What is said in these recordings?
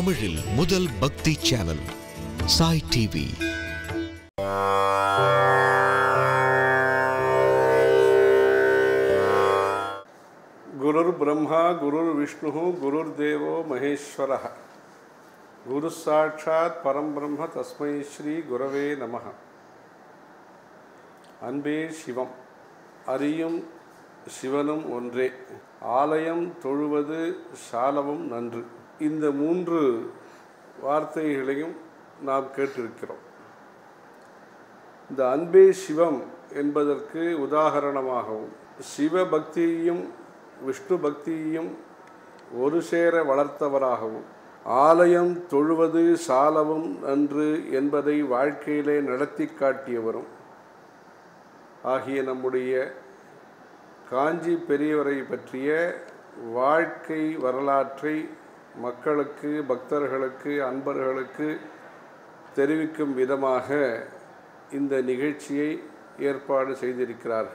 தமிழில் முதல் பக்தி சேனல் சாய் டிவி. குருர் பிரம்மா குருர் விஷ்ணு குருர் தேவோ மகேஸ்வர குரு சாட்சாத் பரம்பிரம்ம தஸ்மை ஸ்ரீ குரவே நம அன்பே சிவம் அறியும் சிவனும் ஒன்றே. ஆலயம் தொழுவது சாலவும் நன்று. இந்த மூன்று வார்த்தைகளையும் நாம் கேட்டிருக்கிறோம். இந்த அன்பே சிவம் என்பதற்கு உதாகரணமாகவும் சிவபக்தியையும் விஷ்ணு பக்தியையும் ஒரு சேர வளர்த்தவராகவும் ஆலயம் தொழுவது சாலவும் நன்று என்பதை வாழ்க்கையிலே நடத்தி காட்டியவரும் ஆகிய நம்முடைய காஞ்சி பெரியவரை பற்றிய வாழ்க்கை வரலாற்றை மக்களுக்கு பக்தர்களுக்கு அன்பர்களுக்கு தெரிவிக்கும் விதமாக இந்த நிகழ்ச்சியை ஏற்பாடு செய்திருக்கிறார்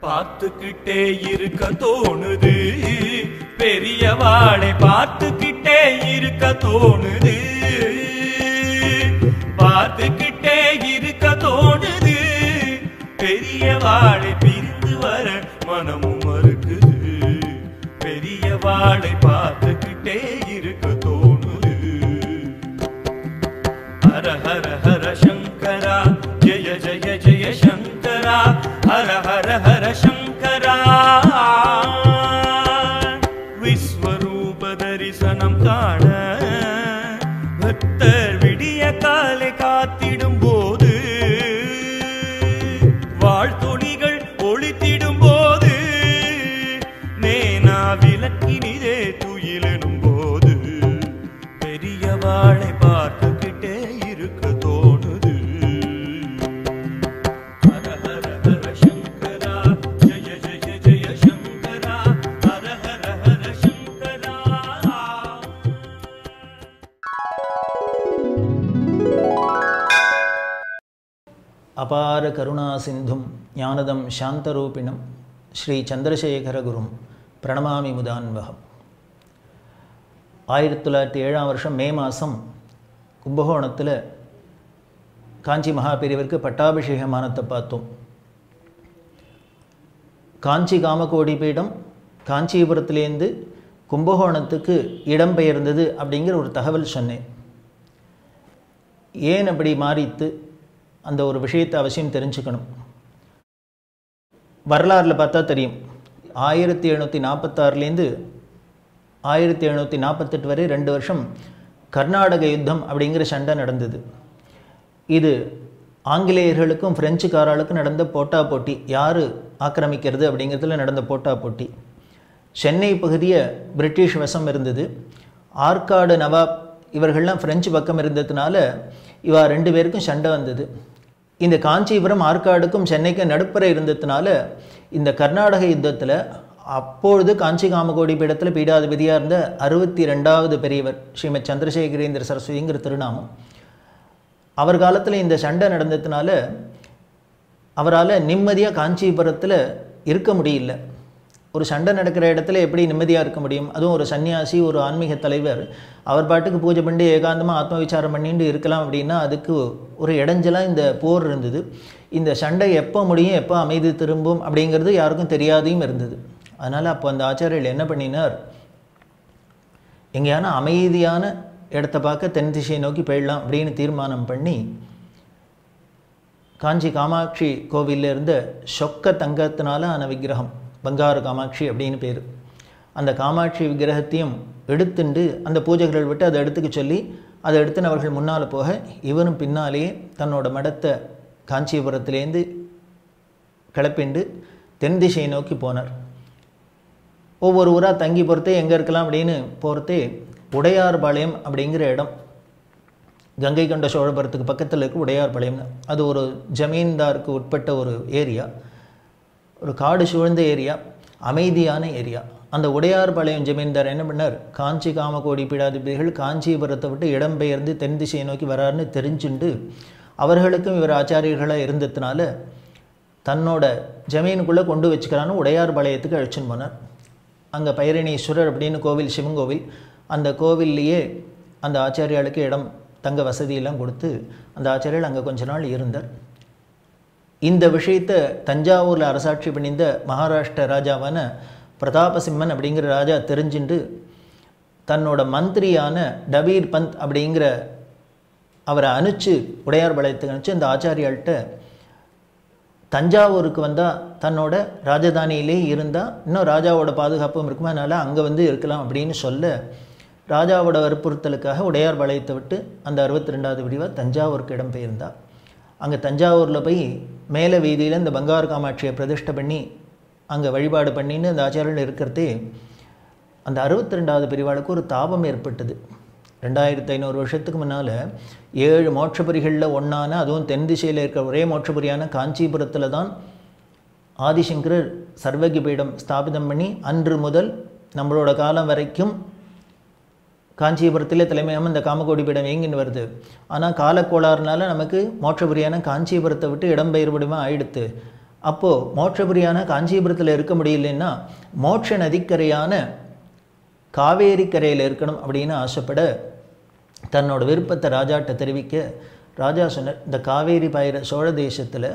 பார்த்துக்கிட்டே இருக்க தோணுது. பெரியவாளை பார்த்துக்கிட்டே இருக்க தோணுது. பார்த்துக்கிட்டே இருக்க தோணுது. பெரியவாளை பிரிந்து வர மனம் நாளை பார்த்துக்கிட்டே அபார கருணா சிந்தும் ஞானதம் சாந்தரூபிணம் ஸ்ரீ சந்திரசேகரகுரும் பிரணமாமி முதான்வகம். ஆயிரத்தி தொள்ளாயிரத்தி ஏழாம் வருஷம் மே மாதம் கும்பகோணத்தில் காஞ்சி மகாபெரியவருக்கு பட்டாபிஷேகமானத்தை பார்த்தோம். காஞ்சி காமகோடி பீடம் காஞ்சிபுரத்துலேருந்து கும்பகோணத்துக்கு இடம்பெயர்ந்தது அப்படிங்கிற ஒரு தகவல் சொன்னேன். ஏன் அப்படி மாறித்து அந்த ஒரு விஷயத்தை அவசியம் தெரிஞ்சுக்கணும். வரலாறில் பார்த்தா தெரியும். ஆயிரத்தி எழுநூற்றி நாற்பத்தாறுலேருந்து ஆயிரத்தி எழுநூற்றி நாற்பத்தெட்டு வரை ரெண்டு வருஷம் கர்நாடக யுத்தம் அப்படிங்கிற சண்டை நடந்தது. இது ஆங்கிலேயர்களுக்கும் பிரெஞ்சுக்காரர்களுக்கும் நடந்த போட்டா போட்டி. யார் ஆக்கிரமிக்கிறது அப்படிங்கிறதுல நடந்த போட்டா போட்டி. சென்னை பகுதியை பிரிட்டிஷ் வசம் இருந்தது. ஆற்காடு நவாப் இவர்கள்லாம் ஃப்ரெஞ்சு பக்கம் இருந்ததுனால இவா ரெண்டு பேருக்கும் சண்டை வந்தது. இந்த காஞ்சிபுரம் ஆற்காடுக்கும் சென்னைக்கும் நடுப்புற இருந்ததுனால இந்த கர்நாடக யுத்தத்தில் அப்பொழுது காஞ்சி காமகோடி பீடத்தில் பீடாதிபதியாக இருந்த அறுபத்தி ரெண்டாவது பெரியவர் ஸ்ரீமத் சந்திரசேகரேந்திர சரஸ்வதிங்கிற திருநாமம். அவர் காலத்தில் இந்த சண்டை நடந்ததுனால அவரால் நிம்மதியாக காஞ்சிபுரத்தில் இருக்க முடியல. ஒரு சண்டை நடக்கிற இடத்துல எப்படி நிம்மதியாக இருக்க முடியும்? அதுவும் ஒரு சன்னியாசி ஒரு ஆன்மீக தலைவர் அவர் பாட்டுக்கு பூஜை பண்ணி ஏகாந்தமாக ஆத்ம விசாரம் பண்ணிட்டு இருக்கலாம் அப்படின்னா அதுக்கு ஒரு இடைஞ்சலாக இந்த போர் இருந்தது. இந்த சண்டை எப்போ முடியும் எப்போ அமைதி திரும்பும் அப்படிங்கிறது யாருக்கும் தெரியாதையும் இருந்தது. அதனால் அப்போ அந்த ஆச்சாரியர் என்ன பண்ணினார்? எங்கேயான அமைதியான இடத்த பார்க்க தென் திசையை நோக்கி போயிடலாம் அப்படின்னு தீர்மானம் பண்ணி காஞ்சி காமாட்சி கோவிலில் இருந்த சொக்க தங்கத்தினால ஆன விக்கிரகம் பங்காரு காமாட்சி அப்படின்னு பேர். அந்த காமாட்சி விக்கிரகத்தையும் எடுத்துண்டு அந்த பூஜைகள் விட்டு அதை எடுத்துக்க சொல்லி அதை எடுத்துனவர்கள் அவர்கள் முன்னால் போக இவரும் பின்னாலேயே தன்னோட மடத்தை காஞ்சிபுரத்திலேருந்து கிளப்பிண்டு தென் திசையை நோக்கி போனார். ஒவ்வொரு ஊராக தங்கி பொறுத்தே எங்கே இருக்கலாம் அப்படின்னு போகிறதே உடையார்பாளையம் அப்படிங்கிற இடம். கங்கை கொண்ட சோழபுரத்துக்கு பக்கத்தில் இருக்க உடையார்பாளையம் அது ஒரு ஜமீன்தாருக்கு உட்பட்ட ஒரு ஏரியா. ஒரு காடு சூழ்ந்த ஏரியா அமைதியான ஏரியா. அந்த உடையார்பாளையம் ஜமீன்தார் என்ன பண்ணார்? காஞ்சி காமகோடி பீடாதிபதிகள் காஞ்சிபுரத்தை விட்டு இடம்பெயர்ந்து தென் திசையை நோக்கி வராருன்னு தெரிஞ்சுண்டு அவர்களுக்கும் இவர் ஆச்சாரியர்களாக இருந்ததுனால தன்னோட ஜமீனுக்குள்ளே கொண்டு வச்சுக்கிறான்னு உடையார்பாளையத்துக்கு அழைச்சின்னு போனார். அங்கே பைரணீஸ்வரர் அப்படின்னு கோவில் சிவன் கோவில். அந்த கோவில்லையே அந்த ஆச்சாரியாளுக்கு இடம் தங்க வசதியெல்லாம் கொடுத்து அந்த ஆச்சாரியால் அங்கே கொஞ்ச நாள் இருந்தார். இந்த விஷயத்தை தஞ்சாவூரில் அரசாட்சி பணிந்த மகாராஷ்டிர ராஜாவான பிரதாபசிம்மன் அப்படிங்கிற ராஜா தெரிஞ்சுண்டு தன்னோட மந்திரியான டபீர் பந்த் அப்படிங்கிற அவரை அனுச்சு உடையார் பாளையத்துக்கு அனுப்பிச்சு அந்த ஆச்சாரியாள்கிட்ட தஞ்சாவூருக்கு வந்தால் தன்னோட ராஜதானியிலே இருந்தால் இன்னும் ராஜாவோட பாதுகாப்பும் இருக்குமா? அதனால் அங்கே வந்து இருக்கலாம் அப்படின்னு சொல்ல ராஜாவோட வற்புறுத்தலுக்காக உடையார் பாளையத்தை விட்டு அந்த அறுபத்தி ரெண்டாவது விடிவாக தஞ்சாவூருக்கு இடம் பெயர்ந்தா அங்கே தஞ்சாவூரில் போய் மேலே வீதியில் இந்த பங்காரு காமாட்சியை பிரதிஷ்டை பண்ணி அங்கே வழிபாடு பண்ணின்னு அந்த ஆச்சாரியர்கள் இருக்கிறதே அந்த அறுபத்தி ரெண்டாவது பிரிவாளுக்கு ஒரு தாபம் ஏற்பட்டது. ரெண்டாயிரத்து ஐநூறு வருஷத்துக்கு முன்னால் ஏழு மோட்சபுரிகளில் ஒன்றான அதுவும் தென் திசையில் இருக்கிற ஒரே மோட்சபுரியான காஞ்சிபுரத்தில் தான் ஆதிசங்கரர் சர்வகி பீடம் ஸ்தாபிதம் பண்ணி அன்று முதல் நம்மளோட காலம் வரைக்கும் காஞ்சிபுரத்தில் தலைமையாமல் இந்த காமகோடி பீடம் இயங்கின்னு வருது. ஆனால் காலக்கோளாறுனால நமக்கு மோட்சபுரியான காஞ்சிபுரத்தை விட்டு இடம்பெயர்படுமா ஆயிடுத்து. அப்போது மோட்சபுரியான காஞ்சிபுரத்தில் இருக்க முடியலன்னா மோட்ச நதிக்கரையான காவேரி கரையில் இருக்கணும் அப்படின்னு ஆசைப்பட தன்னோட விருப்பத்தை ராஜாட்ட தெரிவிக்க ராஜா சொன்னார் இந்த காவேரி பாயிர சோழ தேசத்தில்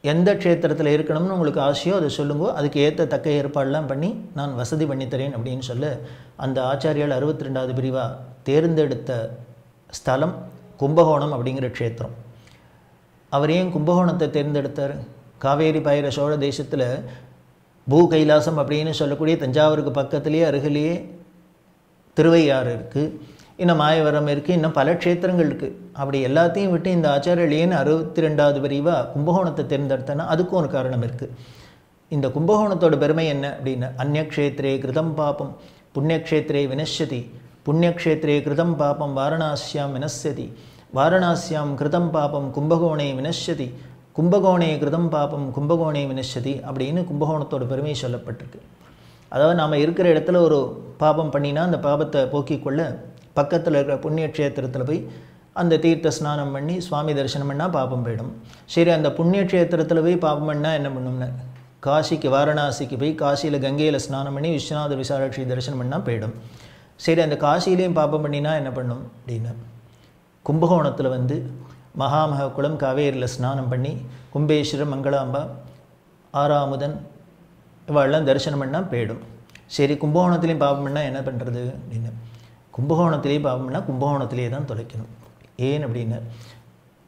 எந்த க்ஷேத்திரத்தில் இருக்கணும்னு உங்களுக்கு ஆசையோ அதை சொல்லுங்கோ. அதுக்கு ஏற்ற தக்க ஏற்பாடெல்லாம் பண்ணி நான் வசதி பண்ணித்தரேன் அப்படின்னு சொல்ல. அந்த ஆச்சாரியால் அறுபத்தி ரெண்டாவது பிரிவாக தேர்ந்தெடுத்த ஸ்தலம் கும்பகோணம் அப்படிங்கிற க்ஷேத்திரம். அவர் ஏன் கும்பகோணத்தை தேர்ந்தெடுத்தார்? காவேரி பயிர சோழ தேசத்தில் பூ கைலாசம் அப்படின்னு சொல்லக்கூடிய தஞ்சாவூருக்கு பக்கத்துலேயே அருகிலேயே திருவையாறு இருக்குது இன்னும் மாயவரம் இருக்குது இன்னும் பல க்ஷேத்திரங்கள் இருக்குது அப்படி எல்லாத்தையும் விட்டு இந்த ஆச்சாரியலேன்னு அறுபத்தி ரெண்டாவது பிரிவாக கும்பகோணத்தை தேர்ந்தெடுத்தனா அதுக்கும் ஒரு காரணம் இருக்குது இந்த கும்பகோணத்தோட பெருமை என்ன அப்படின்னு அந்நக்ஷேத்திரே கிருதம் பாபம் புண்ணியக்ஷேத்திரே வினஷ்யதி புண்ணியக்ஷேத்திரே கிருதம் பாபம் வாரணாசியாம் வினஸ்யதி வாரணாசியாம் கிருதம் பாபம் கும்பகோணே வினஷ்யதி கும்பகோணே கிருதம் பாபம் கும்பகோணே வினஷ்யதி அப்படின்னு கும்பகோணத்தோட பெருமை சொல்லப்பட்டிருக்கு. அதாவது நாம் இருக்கிற இடத்துல ஒரு பாபம் பண்ணினா அந்த பாபத்தை போக்கிக்கொள்ள பக்கத்தில் இருக்கிற புண்ணிய க்ஷேத்திரத்தில் போய் அந்த தீர்த்த ஸ்நானம் பண்ணி சுவாமி தரிசனம் பண்ணால் பாபம் போயிடும். சரி அந்த புண்ணிய க்ஷேத்திரத்தில் போய் பாபம் பண்ணால் என்ன பண்ணும்னு? காசிக்கு வாரணாசிக்கு போய் காசியில் கங்கையில் ஸ்நானம் பண்ணி விஸ்வநாத விசாலாட்சி தரிசனம் பண்ணால் போயிடும். சரி அந்த காசியிலையும் பாபம் பண்ணினா என்ன பண்ணும் அப்படின்னு? கும்பகோணத்தில் வந்து மகாமக குளம் காவேரியில் ஸ்நானம் பண்ணி கும்பேஸ்வரர் மங்களாம்பா ஆறாமுதன் இவாளெல்லாம் தரிசனம் பண்ணால் போயிடும். சரி கும்பகோணத்துலேயும் பாபம் பண்ணால் என்ன பண்ணுறது அப்படின்னு? கும்பகோணத்திலே பாவம்னா கும்பகோணத்திலே தான் தொலைக்கணும் ஏன் அப்படின்னு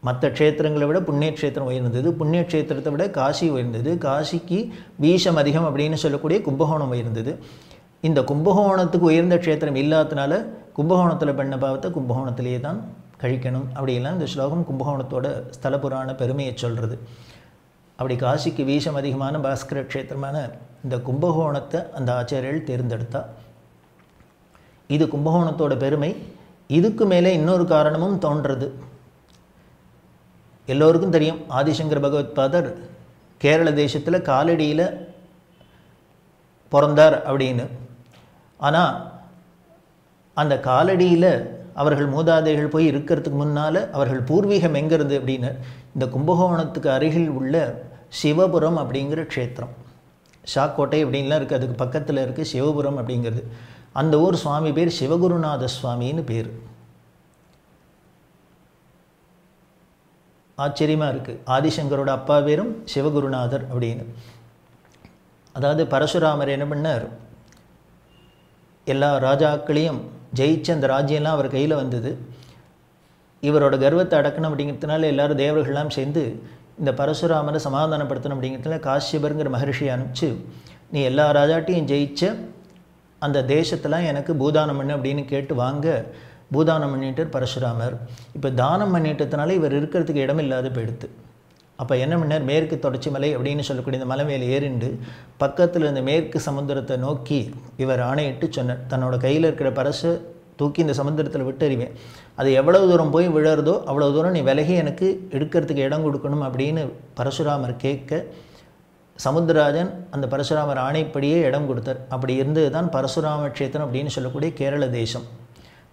மற்ற க்ஷேத்திரங்களை விட புண்ணிய க்ஷேத்திரம் உயர்ந்தது. புண்ணிய க்ஷேத்திரத்தை விட காசி உயர்ந்தது. காசிக்கு வீஷம் அதிகம் அப்படின்னு சொல்லக்கூடிய கும்பகோணம் உயர்ந்தது. இந்த கும்பகோணத்துக்கு உயர்ந்த க்ஷேத்திரம் இல்லாததுனால கும்பகோணத்தில் பண்ண பாவத்தை கும்பகோணத்திலேயே தான் கழிக்கணும். அப்படிலாம் இந்த ஸ்லோகம் கும்பகோணத்தோட ஸ்தல புராண பெருமையை சொல்கிறது அப்படி காசிக்கு வீஷம் அதிகமான பாஸ்கர க்ஷேத்திரமான இந்த கும்பகோணத்தை அந்த ஆச்சாரியர்கள் தேர்ந்தெடுத்தால் இது கும்பகோணத்தோட பெருமை. இதுக்கு மேலே இன்னொரு காரணமும் தோன்றது. எல்லோருக்கும் தெரியும் ஆதிசங்கர பகவத்பாதர் கேரள தேசத்தில் காலடியில் பிறந்தார் அப்படின்னு. ஆனால் அந்த காலடியில் அவர்கள் மூதாதைகள் போய் இருக்கிறதுக்கு முன்னால் அவர்கள் பூர்வீகம் எங்கே அப்படின்னு இந்த கும்பகோணத்துக்கு அருகில் உள்ள சிவபுரம் அப்படிங்கிற க்ஷேத்திரம். ஷாக்கோட்டை அப்படின்லாம் இருக்குது அதுக்கு பக்கத்தில் இருக்குது சிவபுரம் அப்படிங்கிறது. அந்த ஊர் சுவாமி பேர் சிவகுருநாத சுவாமின்னு பேர். ஆச்சரியமாக இருக்குது ஆதிசங்கரோட அப்பா பேரும் சிவகுருநாதர் அப்படின்னு. அதாவது பரசுராமர் என்ன பண்ணார்? எல்லா ராஜாக்களையும் ஜெயிச்ச அந்த ராஜ்யம்லாம் அவர் கையில் வந்தது. இவரோட கர்வத்தை அடக்கணும் அப்படிங்கிறதுனால எல்லாரும் தேவர்கள்லாம் சேர்ந்து இந்த பரசுராமரை சமாதானப்படுத்தணும் அப்படிங்கிறதுனால காஷ்யபருங்கிற மகர்ஷியை அனுப்பிச்சு நீ எல்லா ராஜாட்டையும் ஜெயிச்ச அந்த தேசத்தில் எனக்கு பூதானம் பண்ணு அப்படின்னு கேட்டு வாங்க. பூதானம் பண்ணிட்டார் பரசுராமர். இப்போ தானம் பண்ணிட்டதுனால இவர் இருக்கிறதுக்கு இடம் இல்லாத போயிடுத்து. அப்போ என்ன பண்ணார்? மேற்கு தொடர்ச்சி மலை அப்படின்னு சொல்லக்கூடிய இந்த மலை மேலே ஏறிண்டு பக்கத்தில் இந்த மேற்கு சமுத்திரத்தை நோக்கி இவர் ஆணையிட்டு சொன்னார். தன்னோட கையில் இருக்கிற பரசு தூக்கி இந்த சமுத்திரத்தில் விட்டறிவேன். அது எவ்வளவு தூரம் போய் விழறதோ அவ்வளோ தூரம் நீ விலகி எனக்கு எடுக்கிறதுக்கு இடம் கொடுக்கணும் அப்படின்னு பரசுராமர் கேட்க சமுத்திரராஜன் அந்த பரசுராமர் ஆணைப்படியே இடம் கொடுத்தார். அப்படி இருந்தது தான் பரசுராம க்ஷேத்திரம் அப்படின்னு சொல்லக்கூடிய கேரள தேசம்.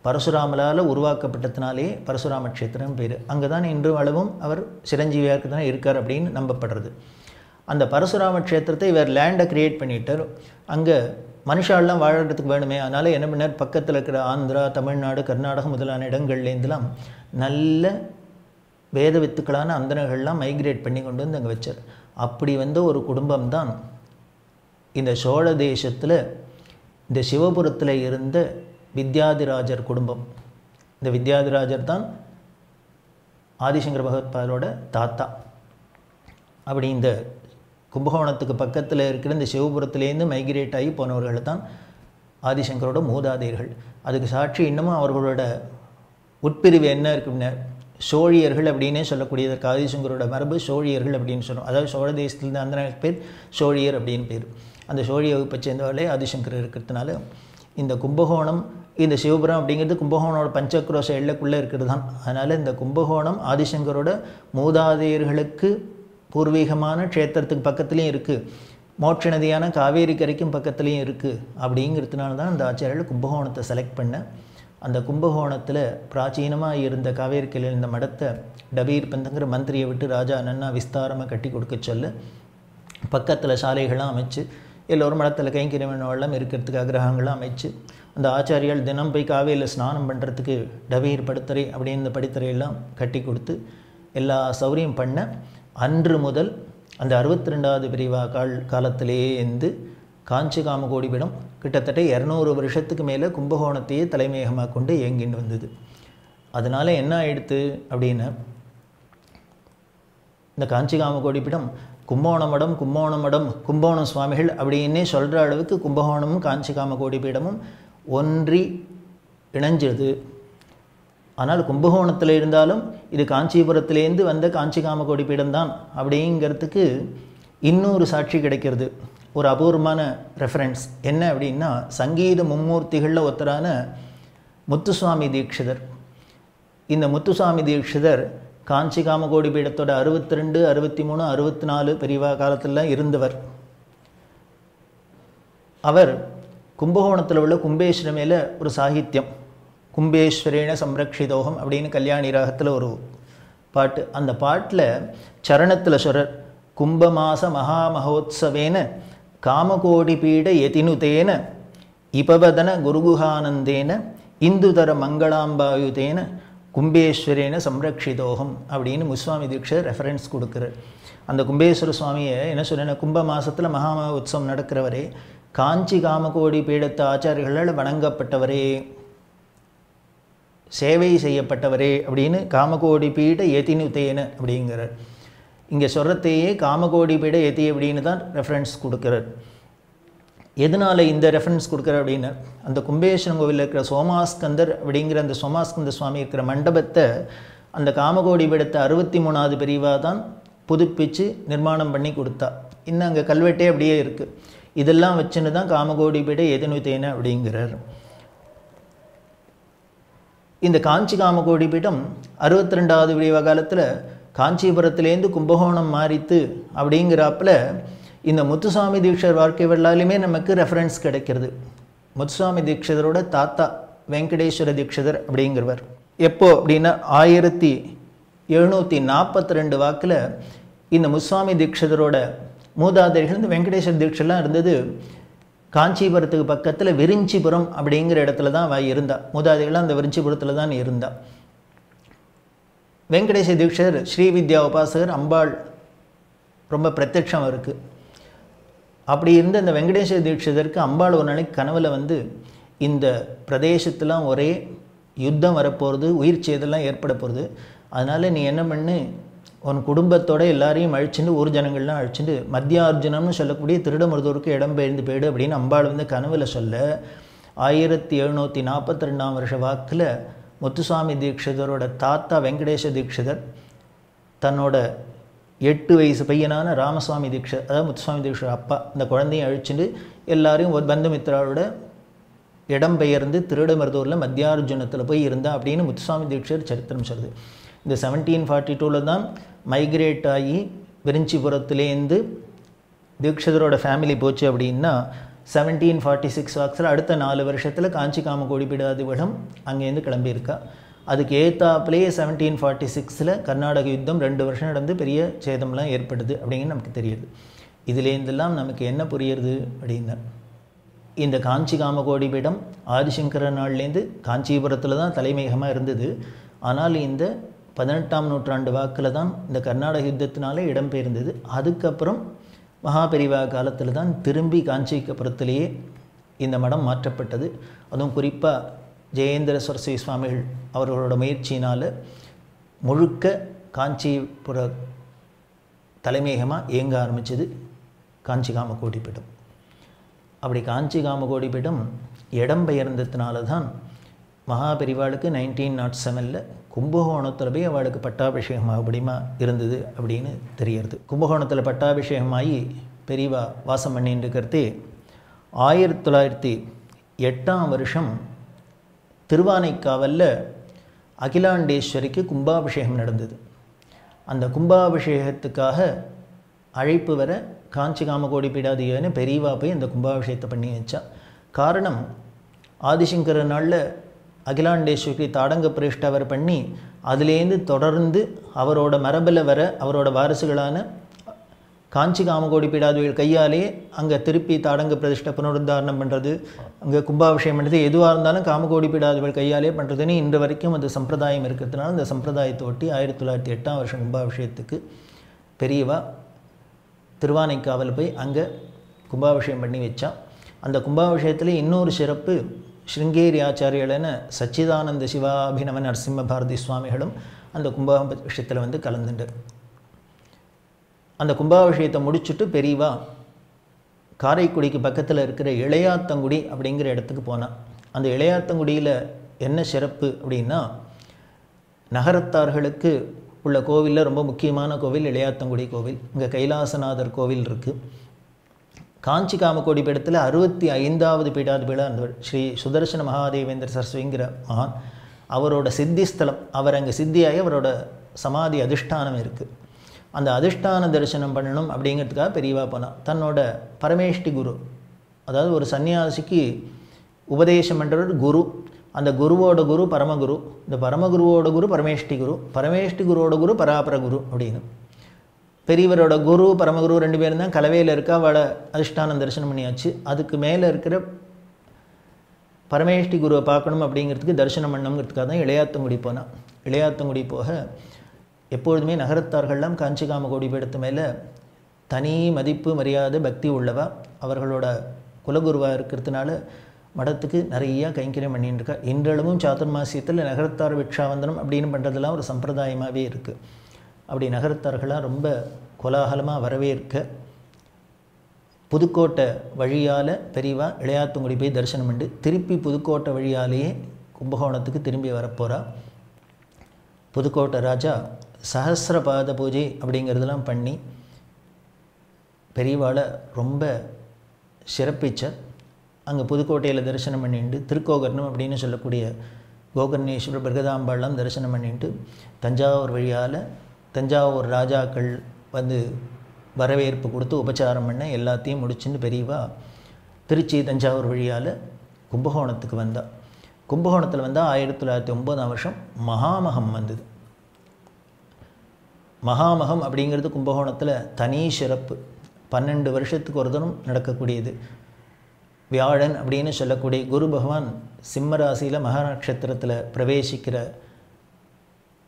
பரசுராமலால் உருவாக்கப்பட்டதுனாலே பரசுராம க்ஷேத்திரம் பேர். அங்கே தான் இன்று அளவும் அவர் சிரஞ்சீவியாக தான் இருக்கார் அப்படின்னு நம்பப்படுறது. அந்த பரசுராம க்ஷேத்திரத்தை இவர் லேண்டை கிரியேட் பண்ணிட்டார். அங்கே மனுஷாலெலாம் வாழறதுக்கு வேணுமே. அதனால் என்ன பண்ணார்? பக்கத்தில் இருக்கிற ஆந்திரா தமிழ்நாடு கர்நாடகம் முதலான இடங்கள்லேருந்துலாம் நல்ல வேத வித்துக்களான அந்தனர்கள்லாம் மைக்ரேட் பண்ணி கொண்டு வந்து அங்கே வச்சார். அப்படி வந்த ஒரு குடும்பம் தான் இந்த சோழ தேசத்தில் இந்த சிவபுரத்தில் இருந்த வித்யாதிராஜர் குடும்பம். இந்த வித்யாதிராஜர் தான் ஆதிசங்கர பகவத்பாதரோட தாத்தா. அப்படி இந்த கும்பகோணத்துக்கு பக்கத்தில் இருக்கிற இந்த சிவபுரத்துலேருந்து மைக்ரேட் ஆகி போனவர்கள் தான் ஆதிசங்கரோட மூதாதையர்கள். அதுக்கு சாட்சி இன்னமும் அவர்களோட உட்பிரிவு என்ன இருக்குன்னு சோழியர்கள் அப்படின்னே சொல்லக்கூடியது காதிசங்கரோட மரபு சோழியர்கள் அப்படின்னு சொல்லுவோம் அதாவது சோழ தேசத்துலேருந்து அந்த பேர் சோழியர் அப்படின்னு பேர். அந்த சோழிய வகுப்பை சேர்ந்தவர்களே ஆதிசங்கர் இருக்கிறதுனால இந்த கும்பகோணம் இந்த சிவபுரம் அப்படிங்கிறது கும்பகோணோட பஞ்சக்ரோச எல்லைக்குள்ளே இருக்கிறது தான் அதனால் இந்த கும்பகோணம் ஆதிசங்கரோட மூதாதையர்களுக்கு பூர்வீகமான க்ஷேத்திரத்துக்கு பக்கத்துலேயும் இருக்குது மோட்ச நதியான காவேரி கரைக்கும் பக்கத்துலேயும் இருக்குது அப்படிங்கிறதுனால தான் அந்த ஆச்சாரியர்கள் கும்பகோணத்தை செலக்ட் பண்ணேன் அந்த கும்பகோணத்தில் பிராச்சீனமாக இருந்த காவேரி இருந்த இந்த மடத்தை டபீர் பந்தங்கிற மந்திரியை விட்டு ராஜா நன்னா விஸ்தாரமாக கட்டி கொடுக்க சொல்ல. பக்கத்தில் சாலைகள்லாம் அமைச்சு எல்லோரும் மடத்தில் கைங்கரிமன் வெள்ளம் இருக்கிறதுக்கு கிரகங்கள்லாம் அமைச்சு அந்த ஆச்சாரியால் தினம் போய் காவேரியில் ஸ்நானம் பண்ணுறதுக்கு டபீர் படுத்தரை அப்படின்னு இந்த கட்டி கொடுத்து எல்லா சௌரியம் பண்ண அன்று முதல் அந்த அறுபத்தி ரெண்டாவது பிரிவா கால் காலத்திலேயே இருந்து காஞ்சி காமகோடிபீடம் கிட்டத்தட்ட இரநூறு வருஷத்துக்கு மேலே கும்பகோணத்தையே தலைமையகமாக கொண்டு இயங்கின்னு வந்தது. அதனால் என்ன ஆயிடுத்து அப்படின்னு இந்த காஞ்சி காமகோடிபீடம் கும்போண மடம் கும்போண மடம் கும்பகோண சுவாமிகள் அப்படின்னே சொல்கிற அளவுக்கு கும்பகோணமும் காஞ்சி காமகோடிபீடமும் ஒன்றி இணைஞ்சது. ஆனால் கும்பகோணத்தில் இருந்தாலும் இது காஞ்சிபுரத்திலேருந்து வந்த காஞ்சி காமகோடி பீடம்தான் அப்படிங்கிறதுக்கு இன்னொரு சாட்சி கிடைக்கிறது. ஒரு அபூர்வமான ரெஃபரன்ஸ் என்ன அப்படின்னா சங்கீத மும்மூர்த்திகளில் ஒருத்தரான முத்துசுவாமி தீட்சிதர். இந்த முத்துசுவாமி தீட்சிதர் காஞ்சி காமகோடி பீடத்தோட அறுபத்தி ரெண்டு அறுபத்தி மூணு அறுபத்தி நாலு பெரியவா காலத்தில் இருந்தவர். அவர் கும்பகோணத்தில் உள்ள கும்பேஸ்வரமேல ஒரு சாகித்யம். கும்பேஸ்வரேன சம்ரக்ஷிதோகம் அப்படின்னு கல்யாணி ராகத்தில் ஒரு பாட்டு. அந்த பாட்டில் சரணத்தில் சொரர் கும்பமாச மகாமகோத்சவேன காமகோடிபீட காமகோடி பீட எதினுதேன இபவதன குருகுஹானந்தேன இந்துதர மங்களாம்பாயுதேன கும்பேஸ்வரேன சம்ரக்ஷிதோகம் அப்படின்னு முஸ்வாமி தீட்சர் ரெஃபரன்ஸ் கொடுக்குறார். அந்த கும்பேஸ்வர சுவாமியை என்ன சொல்றேன்னா கும்ப மாசத்தில் மகாம உற்சவம் நடக்கிறவரே காஞ்சி காமகோடி பீடத்து ஆச்சாரியர்களால் வணங்கப்பட்டவரே சேவை செய்யப்பட்டவரே அப்படின்னு காமகோடி பீட எதினுதேன அப்படிங்கிறார். இங்கே சொல்கிறதையே காமகோடி பீட எதி அப்படின்னு தான் ரெஃபரன்ஸ் கொடுக்குறார். எதனால் இந்த ரெஃபரன்ஸ் கொடுக்குற அப்படின்னா அந்த கும்பேஸ்வரன் கோவிலில் இருக்கிற சோமாஸ்கந்தர் அப்படிங்கிற அந்த சோமாஸ்கந்த சுவாமி இருக்கிற மண்டபத்தை அந்த காமகோடி பீடத்தை அறுபத்தி மூணாவது பிரிவாக தான் புதுப்பிச்சு நிர்மாணம் பண்ணி கொடுத்தா. இன்னும் அங்கே கல்வெட்டே அப்படியே இருக்குது இதெல்லாம் வச்சுன்னு தான் காமகோடி பீட எதினுத்தேன அப்படிங்கிறார். இந்த காஞ்சி காமகோடி பீடம் அறுபத்தி ரெண்டாவது விடிவ காலத்தில் காஞ்சிபுரத்துலேருந்து கும்பகோணம் மாறித்து அப்படிங்கிறாப்புல இந்த முத்துசாமி தீட்சர் வாழ்க்கை வரலாலுமே நமக்கு ரெஃபரன்ஸ் கிடைக்கிறது. முத்துசாமி தீட்சிதரோட தாத்தா வெங்கடேஸ்வர தீட்சிதர் அப்படிங்கிறவர். எப்போ அப்படின்னா ஆயிரத்தி எழுநூற்றி நாற்பத்தி ரெண்டு வாக்கில் இந்த முத்துசாமி தீட்சிதரோட மூதாதைகள் இந்த வெங்கடேஸ்வர தீட்செல்லாம் இருந்தது. காஞ்சிபுரத்துக்கு பக்கத்தில் விரிஞ்சிபுரம் அப்படிங்கிற இடத்துல தான் அவள் இருந்தா. மூதாதைகள்லாம் அந்த விரிஞ்சிபுரத்தில் தான் இருந்தாள் வெங்கடேச தீட்சர் ஸ்ரீவித்யா உபாசகர் அம்பாள் ரொம்ப பிரத்யட்சம் இருக்குது அப்படி இருந்த இந்த வெங்கடேச தீட்சிதருக்கு அம்பாள் ஒரு நாளைக்கு கனவில் வந்து இந்த பிரதேசத்தெலாம் ஒரே யுத்தம் வரப்போகிறது உயிர் சேதெல்லாம் ஏற்பட போகிறது அதனால் நீ என்ன பண்ணு உன் குடும்பத்தோட எல்லாரையும் அழிச்சுட்டு ஊர் ஜனங்கள்லாம் அழிச்சுட்டு மத்தியார்ஜுனம்னு சொல்லக்கூடிய திருடமருதூருக்கு இடம் பெயர்ந்து போயிடு அப்படின்னு அம்பாள் வந்து கனவில் சொல்ல ஆயிரத்தி எழுநூற்றி நாற்பத்தி ரெண்டாம் வருஷ வாக்கில் முத்துசாமி தீட்சிதரோட தாத்தா வெங்கடேச தீட்சிதர் தன்னோட எட்டு வயசு பையனான ராமசுவாமி தீட்சர் அதாவது முத்துசுவாமி தீட்சர் அப்பா இந்த குழந்தையும் அழிச்சுட்டு எல்லாரையும் ஒரு பந்தமித்ராவோட இடம் பெயர்ந்து திருடமருதூரில் மத்தியார்ஜுனத்தில் போய் இருந்தா அப்படின்னு முத்துசுவாமி தீட்சர் சரித்திரம் சொல்லுது. இந்த செவன்டீன் ஃபார்ட்டி டூவில் தான் மைக்ரேட் ஆகி விரிஞ்சிபுரத்துலேருந்து தீட்சிதரோட ஃபேமிலி போச்சு அப்படின்னா செவன்டீன் ஃபார்ட்டி சிக்ஸ் வாக்ஸில் அடுத்த நாலு வருஷத்தில் காஞ்சி காம கோடிப்பிடாதிவிடம் அங்கேருந்து கிளம்பியிருக்கா. அதுக்கு ஏத்தாப்புலேயே செவன்டீன் ஃபார்ட்டி சிக்ஸில் கர்நாடக யுத்தம் ரெண்டு வருஷம் நடந்து பெரிய சேதம்லாம் ஏற்படுது அப்படிங்கிறது நமக்கு தெரியுது. இதுலேருந்தெல்லாம் நமக்கு என்ன புரியுறது அப்படின்னா இந்த காஞ்சி காமகோடி பீடம் ஆதிசங்கர நாள்லேருந்து காஞ்சிபுரத்தில் தான் தலைமையகமாக இருந்தது. ஆனால் இந்த பதினெட்டாம் நூற்றாண்டு வாக்கில் தான் இந்த கர்நாடக யுத்தத்தினால இடம்பெயர்ந்தது. அதுக்கப்புறம் மகாபெரிவா காலத்தில் தான் திரும்பி காஞ்சிக்கப்புறத்திலேயே இந்த மடம் மாற்றப்பட்டது. அதுவும் குறிப்பாக ஜெயேந்திர சரஸ்வதி சுவாமிகள் அவர்களோட முயற்சியினால் முழுக்க காஞ்சிபுர தலைமையகமாக இயங்க ஆரம்பித்தது காஞ்சி காமகோடி அப்படி காஞ்சி காமகோடி இடம் இடம்பெயர்ந்ததுனால தான் மகாபெரிவாளுக்கு நைன்டீன் நாட் oh செவனில் கும்பகோணத்தில் போய் அவளுக்கு பட்டாபிஷேகம் அப்படிமா இருந்தது அப்படின்னு தெரியறது கும்பகோணத்தில் பட்டாபிஷேகமாகி பெரியவா வாசம் பண்ணிட்டு இருக்கிறதே ஆயிரத்தி தொள்ளாயிரத்தி எட்டாம் வருஷம் திருவானைக்காவலில் அகிலாண்டேஸ்வரிக்கு கும்பாபிஷேகம் நடந்தது. அந்த கும்பாபிஷேகத்துக்காக அழைப்பு வர காஞ்சி காமகோடி பீடாதியன்னு பெரியவா போய் அந்த கும்பாபிஷேகத்தை பண்ணி வச்சா காரணம் ஆதிசங்கர நாளில் அகிலாண்டேஸ்வரி தாடங்க பிரேஷ்ட அவர் பண்ணி அதுலேருந்து தொடர்ந்து அவரோட மரபில் வர அவரோட வாரிசுகளான காஞ்சி காமகோடி பீடாதிகள் கையாலே அங்கே திருப்பி தாடங்க பிரதிஷ்ட புனருத்தாரணம் பண்ணுறது அங்கே கும்பாபிஷேகம் பண்ணுறது எதுவாக இருந்தாலும் காமகோடி பீடாதிகள் கையாலே பண்ணுறதுன்னு இன்று வரைக்கும் அந்த சம்பிரதாயம் இருக்கிறதுனால அந்த சம்பிரதாயத்தை ஒட்டி ஆயிரத்தி தொள்ளாயிரத்தி எட்டாம் வருஷம் கும்பாபிஷேகத்துக்கு பெரியவா திருவானைக்காவல் போய் அங்கே கும்பாபிஷேகம் பண்ணி வச்சா அந்த கும்பாபிஷேகத்தில் இன்னொரு சிறப்பு ஸ்ருங்கேரி ஆச்சாரியலன சச்சிதானந்த சிவாபினவ நரசிம்ம பாரதி சுவாமிகளும் அந்த கும்பாபிஷத்தில் வந்து கலந்துண்டு. அந்த கும்பாபிஷேகத்தை முடிச்சுட்டு பெரியவா காரைக்குடிக்கு பக்கத்தில் இருக்கிற இளையாத்தங்குடி அப்படிங்கிற இடத்துக்கு போனான் அந்த இளையாத்தங்குடியில் என்ன சிறப்பு அப்படின்னா நகரத்தார்களுக்கு உள்ள கோவிலில் ரொம்ப முக்கியமான கோவில் இளையாத்தங்குடி கோவில். இங்கே கைலாசநாதர் கோவில் இருக்குது காஞ்சி காமக்கோடி பீடத்தில் அறுபத்தி ஐந்தாவது பீடாதிபதியாக அந்த ஸ்ரீ சுதர்சன மகாதேவேந்திர சரஸ்வதிங்கிற மகான். அவரோட சித்தி ஸ்தலம் அவர் அங்கே சித்தியாகி அவரோட சமாதி அதிஷ்டானம் இருக்குது அந்த அதிஷ்டான தரிசனம் பண்ணணும் அப்படிங்கிறதுக்காக பெரியவா போனான். தன்னோட பரமேஷ்டி குரு அதாவது ஒரு சன்னியாசிக்கு உபதேசம் பண்ணுறவர் குரு. அந்த குருவோட குரு பரமகுரு இந்த பரமகுருவோட குரு பரமேஷ்டி குரு பரமேஷ்டி குருவோட குரு பராபர குரு அப்படின்னு. பெரியவரோட குரு பரமகுரு ரெண்டு பேரும் தான் கலவையில் இருக்கா. அவளை அதிஷ்டானம் தரிசனம் பண்ணியாச்சு. அதுக்கு மேலே இருக்கிற பரமேஷ்டி குருவை பார்க்கணும் அப்படிங்கிறதுக்கு தரிசனம் பண்ணணுங்கிறதுக்காக தான் இளையாத்தங்குடி போனான் இளையாத்தங்குடி போக எப்பொழுதுமே நகரத்தார்கள்லாம் காஞ்சி காமகோடி பீடத்து மேலே தனி மதிப்பு மரியாதை பக்தி உள்ளவா? அவர்களோட குலகுருவாக இருக்கிறதுனால மடத்துக்கு நிறையா கைங்கரியம் பண்ணிட்டு இருக்கா. இன்றளவும் சாத்துர்மாசியத்தில் நகரத்தார் விக்ஷாவந்தனம் அப்படின்னு பண்ணுறதெல்லாம் ஒரு சம்பிரதாயமாகவே இருக்குது அப்படி நகரத்தார்களாக ரொம்ப கோலாகலமாக வரவேற்க புதுக்கோட்டை வழியால் பெரியவா இளையாத்துங்குடி போய் தரிசனம் பண்ணி திருப்பி புதுக்கோட்டை வழியாலேயே கும்பகோணத்துக்கு திரும்பி வரப்போகிறா புதுக்கோட்டை ராஜா சஹசிரபாத பூஜை அப்படிங்கிறதெல்லாம் பண்ணி பெரியவாளை ரொம்ப சிறப்பிச்ச. அங்கே புதுக்கோட்டையில் தரிசனம் பண்ணிட்டு திருக்கோகர்ணம் அப்படின்னு சொல்லக்கூடிய கோகர்ணேஸ்வரர் பிரகதாம்பாள்லாம் தரிசனம் பண்ணிட்டு தஞ்சாவூர் வழியால் தஞ்சாவூர் ராஜாக்கள் வந்து வரவேற்பு கொடுத்து உபச்சாரம் பண்ண எல்லாத்தையும் முடிச்சுன்னு பெரியவா திருச்சி தஞ்சாவூர் வழியால் கும்பகோணத்துக்கு வந்தா. கும்பகோணத்தில் வந்தால் ஆயிரத்தி தொள்ளாயிரத்தி ஒம்பதாம் வருஷம் மகாமகம் வந்தது. மகாமகம் அப்படிங்கிறது கும்பகோணத்தில் தனி சிறப்பு. பன்னெண்டு வருஷத்துக்கு ஒரு தினம் நடக்கக்கூடியது. வியாழன் அப்படின்னு சொல்லக்கூடிய குரு பகவான் சிம்மராசியில் மகா நட்சத்திரத்தில் பிரவேசிக்கிற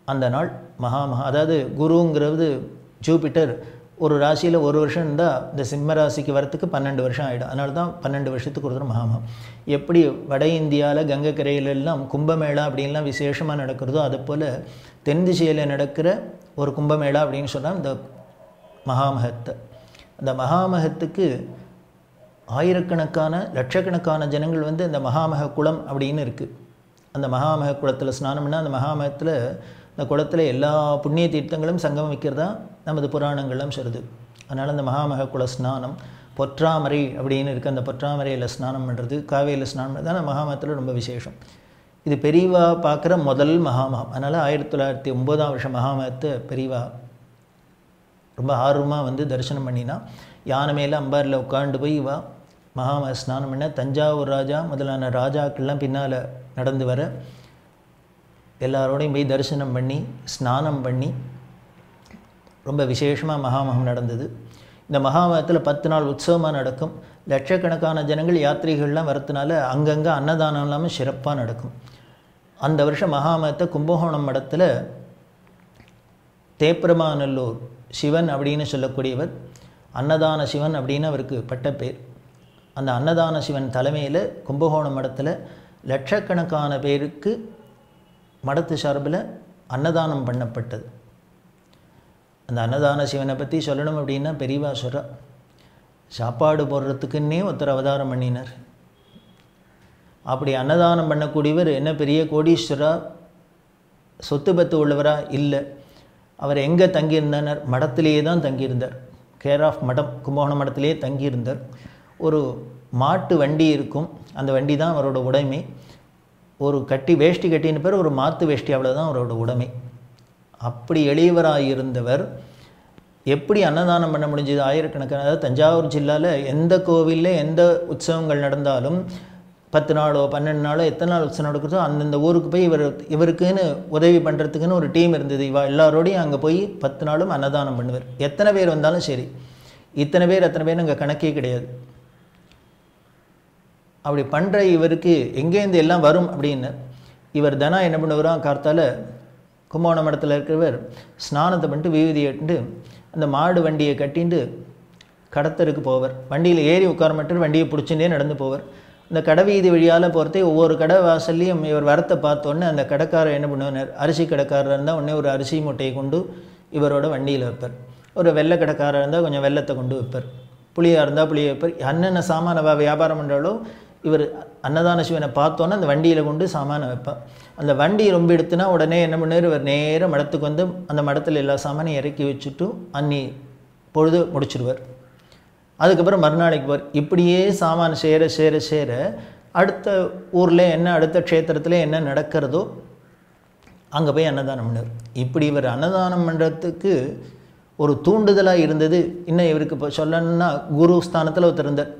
அந்த நாள் மகாமகா அதாவது குருங்கிறது ஜூபிட்டர் ஒரு ராசியில் ஒரு வருஷம் இருந்தால் இந்த சிம்ம ராசிக்கு வரத்துக்கு பன்னெண்டு வருஷம் ஆகிடும் அதனால தான் பன்னெண்டு வருஷத்துக்கு ஒரு தடவை மகாமகம் எப்படி வட இந்தியாவில் கங்கக்கரையிலெல்லாம் கும்பமேளா அப்படின்லாம் விசேஷமாக நடக்கிறதோ அது போல் தென் திசையில் நடக்கிற ஒரு கும்பமேளா அப்படின்னு சொன்னால் இந்த மகாமகத்தை அந்த மகாமகத்துக்கு ஆயிரக்கணக்கான லட்சக்கணக்கான ஜனங்கள் வந்து இந்த மகாமக குளம் அப்படின்னு இருக்குது அந்த மகாமக குளத்தில் ஸ்நானம்னா அந்த மகாமகத்தில் அந்த குளத்தில் எல்லா புண்ணிய தீர்த்தங்களும் சங்கம் வைக்கிறதா நமது புராணங்களும் சொல்லுது. அதனால் அந்த மகாமக குல ஸ்நானம் பொற்றாமரை அப்படின்னு இருக்குது அந்த பொற்றாமரையில் ஸ்நானம் பண்ணுறது காவேரியில் ஸ்நானம் பண்ணுறது அந்த மகாமகத்தில் ரொம்ப விசேஷம். இது பெரியவா பார்க்குற முதல் மகாமகம். அதனால் ஆயிரத்தி தொள்ளாயிரத்தி ஒம்போதாம் வருஷம் மகாமகத்தை பெரியவா ரொம்ப ஆர்வமாக வந்து தரிசனம் பண்ணினா யானை மேலே அம்பாரில் உட்காந்து போய் வா மகாமக ஸ்நானம் பண்ண தஞ்சாவூர் ராஜா முதலான ராஜாக்கள்லாம் பின்னால் நடந்து வர எல்லாரோடையும் போய் தரிசனம் பண்ணி ஸ்நானம் பண்ணி ரொம்ப விசேஷமாக மகாமகம் நடந்தது. இந்த மகாமகத்தில் பத்து நாள் உற்சவமாக நடக்கும். லட்சக்கணக்கான ஜனங்கள் யாத்திரிகள்லாம் வரத்துனால அங்கங்கே அன்னதானம் இல்லாமல் சிறப்பாக நடக்கும். அந்த வருஷம் மகாமகத்தை கும்பகோணம் மடத்தில் தேப்பிரமாநல்லூர் சிவன் அப்படின்னு சொல்லக்கூடியவர் அன்னதான சிவன் அப்படின்னு அவருக்கு பட்ட பேர். அந்த அன்னதான சிவன் தலைமையில் கும்பகோணம் மடத்தில் லட்சக்கணக்கான பேருக்கு மடத்து சார்பில் அன்னதானம் பண்ணப்பட்டது. அந்த அன்னதான சிவனை பற்றி சொல்லணும் அப்படின்னா பெரியவா சொல்கிறா சாப்பாடு போடுறதுக்குன்னே ஒருத்தர் அவதாரம் பண்ணினார். அப்படி அன்னதானம் பண்ணக்கூடியவர் என்ன பெரிய கோடீஸ்வரா சொத்து பத்து உள்ளவரா? இல்லை. அவர் எங்கே தங்கியிருந்தார்? மடத்திலேயே தான் தங்கியிருந்தார். கேர் ஆஃப் மடம் கும்பகோணம் மடத்திலேயே தங்கியிருந்தார். ஒரு மாட்டு வண்டி இருக்கும். அந்த வண்டி தான் அவரோட உடைமை. ஒரு கட்டி வேஷ்டி கட்டின பேர் ஒரு மாத்து வேஷ்டி அவ்வளோதான் அவரோட உடைமை. அப்படி எளியவராக இருந்தவர் எப்படி அன்னதானம் பண்ண முடிஞ்சது? ஆயிரக்கணக்கான அதாவது தஞ்சாவூர் ஜில்லாவில் எந்த கோவிலில் எந்த உற்சவங்கள் நடந்தாலும் பத்து நாளோ பன்னெண்டு நாளோ எத்தனை நாள் உற்சவம் நடக்கிறதோ அந்தந்த ஊருக்கு போய் இவர் இவருக்குன்னு உதவி பண்ணுறதுக்குன்னு ஒரு டீம் இருந்தது. இவா எல்லாரோடையும் அங்கே போய் பத்து நாளும் அன்னதானம் பண்ணுவார். எத்தனை பேர் வந்தாலும் சரி. இத்தனை பேர் அத்தனை பேர் அங்கே கணக்கே கிடையாது. அப்படி பண்ணுற இவருக்கு எங்கேருந்து எல்லாம் வரும் அப்படின்னு இவர் தனா என்ன பண்ணுவாராம் கார்த்தால கும்பகோணம் மடத்தில் இருக்கிறவர் ஸ்நானத்தை பண்ணிட்டு விபூதி எட்டு அந்த மாடு வண்டியை கட்டிட்டு கடத்தருக்கு போவர். வண்டியில் ஏறி உட்கார மட்டும் வண்டியை பிடிச்சுட்டே நடந்து போவர். இந்த கடை வீதி வழியால் போகிறதே ஒவ்வொரு கடை வாசல்லையும் இவர் வரத்தை பார்த்தோன்னே அந்த கடைக்காரர் என்ன பண்ணுவார்? அரிசி கடைக்காரர் இருந்தால் உடனே ஒரு அரிசி மூட்டையை கொண்டு இவரோட வண்டியில் வைப்பார். ஒரு வெள்ளை கடைக்காரர் இருந்தால் கொஞ்சம் வெள்ளத்தை கொண்டு வைப்பார். புளியாக இருந்தால் புளியை வைப்பார். என்னென்ன சாமான வியாபாரம் பண்ணுறாலோ இவர் அன்னதான சிவனை பார்த்தோன்னே அந்த வண்டியில் கொண்டு சாமானை வைப்பார். அந்த வண்டி ரொம்ப எடுத்துனா உடனே என்ன பண்ணார் இவர் நேராக மடத்துக்கு வந்து அந்த மடத்தில் எல்லா சாமானையும் இறக்கி வச்சுட்டு அன்னி பொழுது முடிச்சிடுவார் அதுக்கப்புறம் மறுநாளைக்கு போர் இப்படியே சாமான் சேர சேர சேர அடுத்த ஊரில் என்ன அடுத்த க்ஷேத்திரத்தில் என்ன நடக்கிறதோ அங்கே போய் அன்னதானம் பண்ணார் இப்படி இவர் அன்னதானம் பண்ணுறதுக்கு ஒரு தூண்டுதலாக இருந்தது. இன்னும் இவருக்கு இப்போ சொல்லணும்னா குரு ஸ்தானத்தில் ஒருத்தர் இருந்தார்.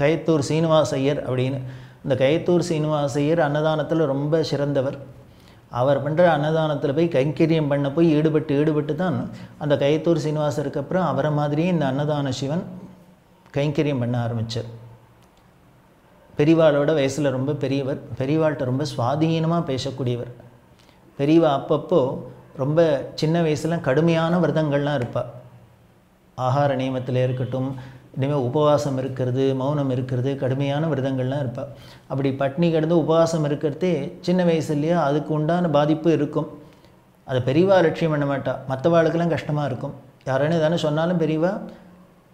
கயத்தூர் சீனிவாசையர் அப்படின்னு. இந்த கயத்தூர் சீனிவாசையர் அன்னதானத்தில் ரொம்ப சிறந்தவர். அவர் பண்ணுற அன்னதானத்தில் போய் கைங்கரியம் பண்ண போய் ஈடுபட்டு ஈடுபட்டு தான் அந்த கயத்தூர் சீனிவாசருக்கு அப்புறம் அவரை மாதிரியே இந்த அன்னதான சிவன் கைங்கரியம் பண்ண ஆரம்பித்தார் பெரிவாளோட வயசில் ரொம்ப பெரியவர். பெரியவாள்கிட்ட ரொம்ப சுவாதீனமாக பேசக்கூடியவர். பெரியவா அப்பப்போ ரொம்ப சின்ன வயசில் கடுமையான விரதங்கள்லாம் இருப்பாள் ஆகார நியமத்தில் இருக்கட்டும் இனிமேல் உபவாசம் இருக்கிறது மௌனம் இருக்கிறது கடுமையான விரதங்கள்லாம் இருப்பாள் அப்படி பட்னி கிடந்து உபவாசம் இருக்கிறதே சின்ன வயசுலேயே அதுக்கு உண்டான பாதிப்பு இருக்கும். அதை பெரியவா லட்சியம் பண்ண மாட்டா. மற்றவாளுக்கெல்லாம் கஷ்டமாக இருக்கும். யாரானு தானே சொன்னாலும் பெரியவா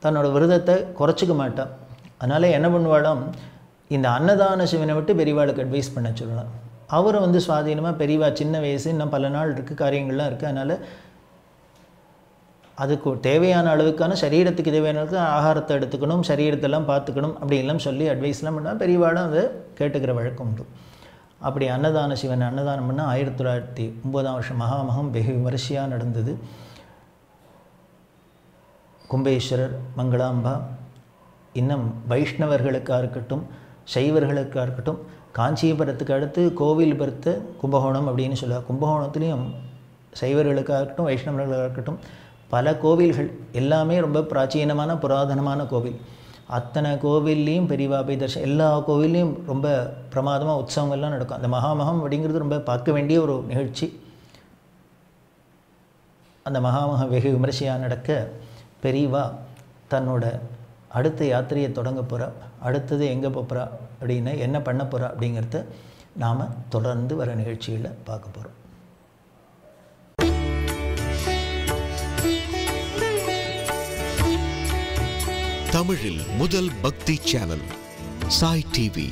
தன்னோட விரதத்தை குறைச்சிக்க மாட்டாள் அதனால் என்ன பண்ணுவாளாம்? இந்த அன்னதான சிவனை விட்டு பெரியவாளுக்கு அட்வைஸ் பண்ண சொல்லலாம். அவரும் வந்து சுவாதீனமாக பெரியவா சின்ன வயசு இன்னும் பல நாள் இருக்குது காரியங்கள்லாம் இருக்குது அதனால் அதுக்கு தேவையான அளவுக்கான சரீரத்துக்கு தேவையான அளவுக்கு ஆகாரத்தை எடுத்துக்கணும் சரீரத்தெல்லாம் பார்த்துக்கணும் அப்படின்லாம் சொல்லி அட்வைஸ்லாம் பண்ணால் பெரியவாளும் அதை கேட்டுக்கிற வழக்கம் உண்டு. அப்படி அன்னதான சிவன் அன்னதானம் பண்ணால் ஆயிரத்தி தொள்ளாயிரத்தி ஒம்பதாம் வருஷம் மகாமகம் வெகு விமரிசையாக நடந்தது. கும்பேஸ்வரர் மங்களாம்பா இன்னும் வைஷ்ணவர்களுக்காக இருக்கட்டும் சைவர்களுக்காக இருக்கட்டும் காஞ்சிபுரத்துக்கு அடுத்து கோவில் பருத்த கும்பகோணம் அப்படின்னு சொல்லுவாங்க. கும்பகோணத்துலேயும் சைவர்களுக்காக இருக்கட்டும் வைஷ்ணவர்களுக்காக இருக்கட்டும் பல கோவில்கள். எல்லாமே ரொம்ப பிராச்சீனமான புராதனமான கோவில். அத்தனை கோவில்லையும் பெரியவா போய் தர்ஷன் எல்லா கோவில்லையும் ரொம்ப பிரமாதமாக உற்சவங்கள்லாம் நடக்கும். அந்த மகாமகம் அப்படிங்கிறது ரொம்ப பார்க்க வேண்டிய ஒரு நிகழ்ச்சி. அந்த மகாமகம் வெகு விமரிசையாக நடக்க பெரியவா தன்னோட அடுத்த யாத்திரையை தொடங்க போகிறா அடுத்தது எங்கே போகிறா அப்படின்னு என்ன பண்ண போகிறா அப்படிங்கிறத நாம் தொடர்ந்து வர நிகழ்ச்சிகளில் பார்க்க போகிறோம் தமிழில் முதல் பக்தி சேனல் சாய் டிவி.